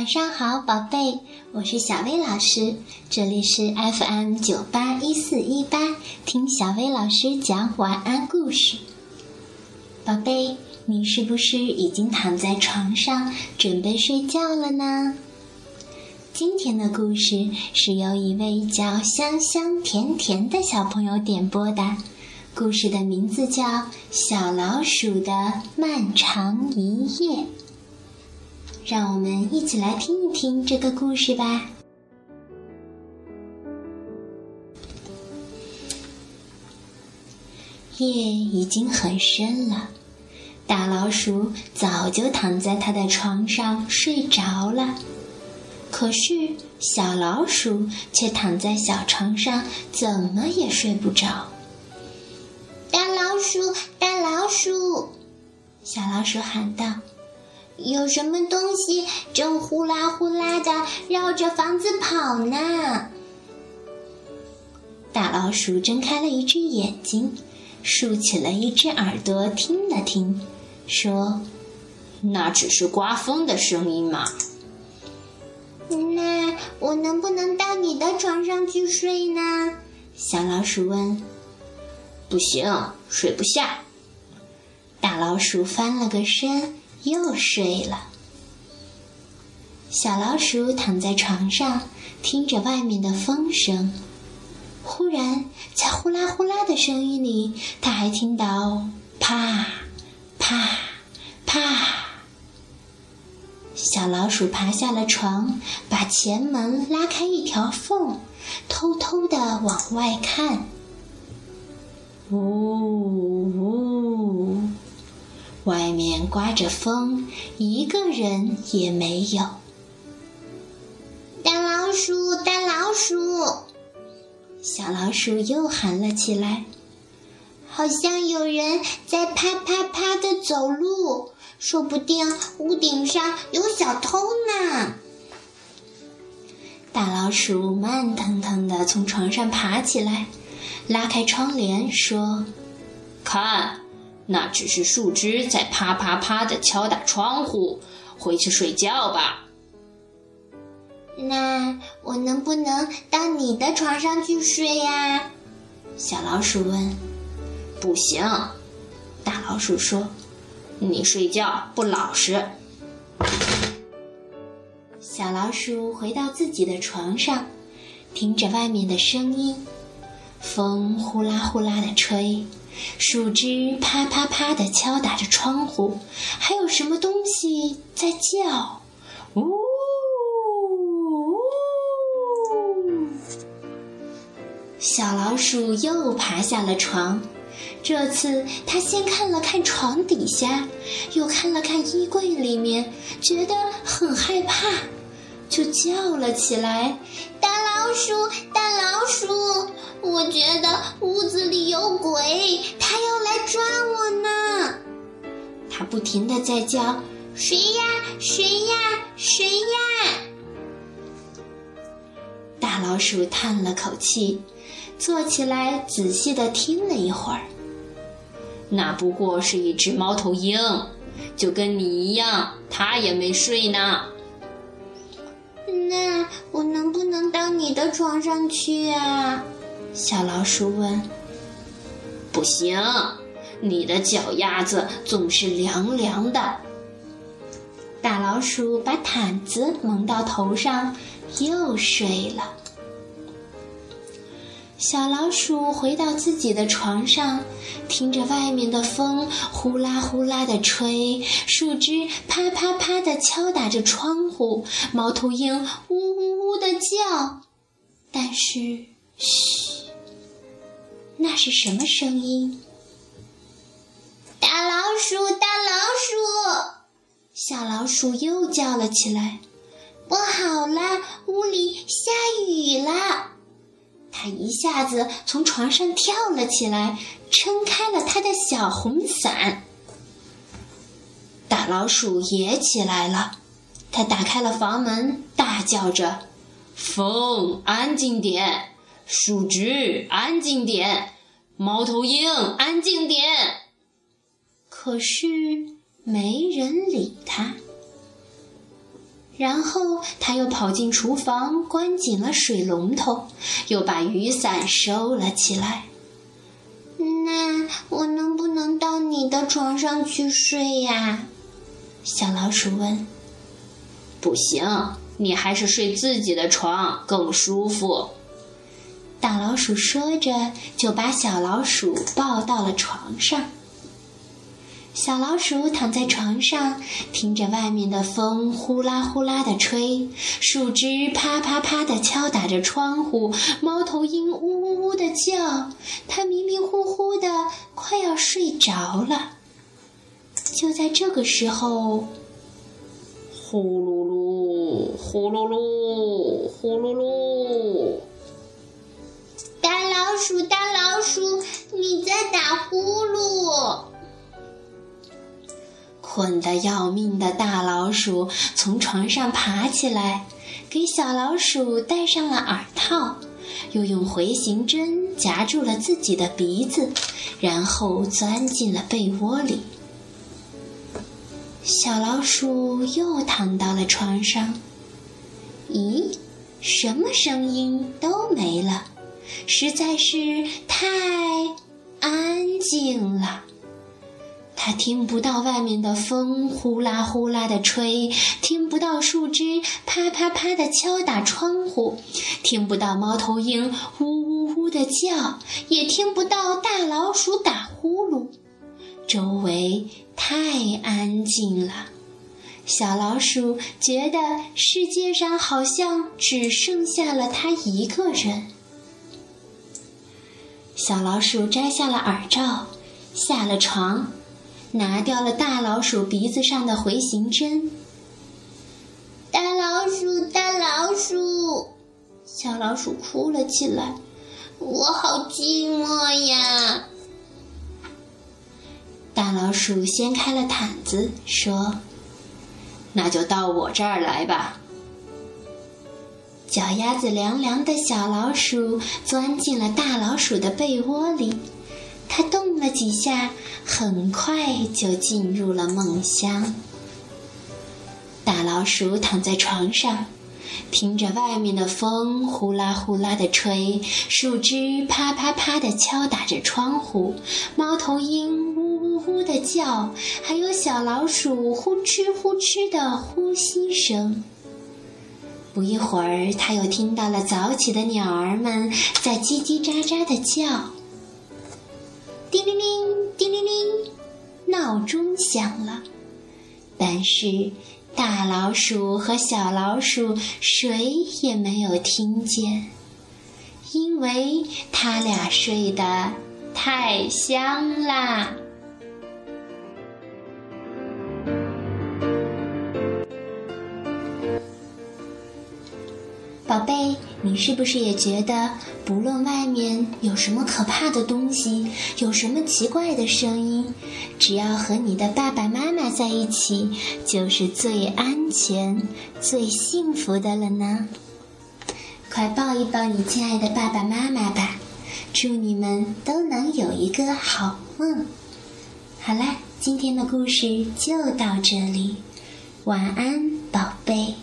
晚上好，宝贝，我是小薇老师，这里是 FM 九八一四一八，听小薇老师讲晚安故事。宝贝，你是不是已经躺在床上准备睡觉了呢？今天的故事是由一位叫香香甜甜的小朋友点播的，故事的名字叫《小老鼠的漫长一夜》。让我们一起来听一听这个故事吧。夜已经很深了，大老鼠早就躺在它的床上睡着了。可是小老鼠却躺在小床上，怎么也睡不着。大老鼠，大老鼠，小老鼠喊道。有什么东西正呼啦呼啦的绕着房子跑呢？大老鼠睁开了一只眼睛，竖起了一只耳朵听了听，说：“那只是刮风的声音嘛。”那我能不能到你的床上去睡呢？小老鼠问。“不行，睡不下。”大老鼠翻了个身。又睡了。小老鼠躺在床上，听着外面的风声。忽然，在呼啦呼啦的声音里，它还听到啪、啪、啪。小老鼠爬下了床，把前门拉开一条缝，偷偷的往外看。呜呜。外面刮着风，一个人也没有。大老鼠，大老鼠，小老鼠又喊了起来。好像有人在啪啪啪的走路，说不定屋顶上有小偷呢。大老鼠慢腾腾的从床上爬起来，拉开窗帘说：“看。”那只是树枝在啪啪啪的敲打窗户，回去睡觉吧。那我能不能到你的床上去睡呀？小老鼠问。不行，大老鼠说，你睡觉不老实。小老鼠回到自己的床上，听着外面的声音，风呼啦呼啦的吹。树枝啪啪啪地敲打着窗户，还有什么东西在叫？呜呜！小老鼠又爬下了床，这次它先看了看床底下，又看了看衣柜里面，觉得很害怕，就叫了起来：“老鼠，大老鼠！”我觉得屋子里有鬼，他要来抓我呢。他不停的在叫：“谁呀？谁呀？谁呀？”大老鼠叹了口气，坐起来仔细的听了一会儿。那不过是一只猫头鹰，就跟你一样，它也没睡呢。那我床上去啊？小老鼠问：“不行，你的脚丫子总是凉凉的。”大老鼠把毯子蒙到头上，又睡了。小老鼠回到自己的床上，听着外面的风呼啦呼啦的吹，树枝啪啪啪的敲打着窗户，猫头鹰呜呜呜的叫，但是，嘘。那是什么声音？大老鼠，大老鼠！小老鼠又叫了起来。不好了，屋里下雨了！它一下子从床上跳了起来，撑开了它的小红伞。大老鼠也起来了，它打开了房门，大叫着：“风，安静点！”树枝，安静点！猫头鹰，安静点！可是没人理它。然后他又跑进厨房，关紧了水龙头，又把雨伞收了起来。那我能不能到你的床上去睡呀？小老鼠问。不行，你还是睡自己的床更舒服。大老鼠说着，就把小老鼠抱到了床上。小老鼠躺在床上，听着外面的风呼啦呼啦的吹，树枝啪啪啪的敲打着窗户，猫头鹰呜呜呜的叫。它迷迷糊糊的，快要睡着了。就在这个时候，呼噜噜，呼噜噜，呼噜噜！大老鼠，大老鼠，你在打呼噜！困得要命的大老鼠从床上爬起来，给小老鼠戴上了耳套，又用回形针夹住了自己的鼻子，然后钻进了被窝里。小老鼠又躺到了床上。咦，什么声音都没了，实在是太安静了。它听不到外面的风呼啦呼啦的吹，听不到树枝啪啪啪的敲打窗户，听不到猫头鹰呜呜呜的叫，也听不到大老鼠打呼噜。周围太安静了，小老鼠觉得世界上好像只剩下了它一个人。小老鼠摘下了耳罩，下了床。拿掉了大老鼠鼻子上的回形针。大老鼠，大老鼠，小老鼠哭了起来：“我好寂寞呀！”大老鼠掀开了毯子，说：“那就到我这儿来吧。”脚丫子凉凉的小老鼠钻进了大老鼠的被窝里。它动了几下，很快就进入了梦乡。大老鼠躺在床上，听着外面的风呼啦呼啦的吹，树枝啪啪啪的敲打着窗户，猫头鹰呜呼的叫，还有小老鼠呼哧呼哧的呼吸声。不一会儿，它又听到了早起的鸟儿们在叽叽喳喳的叫。叮铃铃，叮铃铃，闹钟响了。但是大老鼠和小老鼠谁也没有听见，因为他俩睡得太香啦。宝贝，你是不是也觉得，不论外面有什么可怕的东西，有什么奇怪的声音，只要和你的爸爸妈妈在一起，就是最安全、最幸福的了呢？快抱一抱你亲爱的爸爸妈妈吧，祝你们都能有一个好梦。好啦，今天的故事就到这里，晚安，宝贝。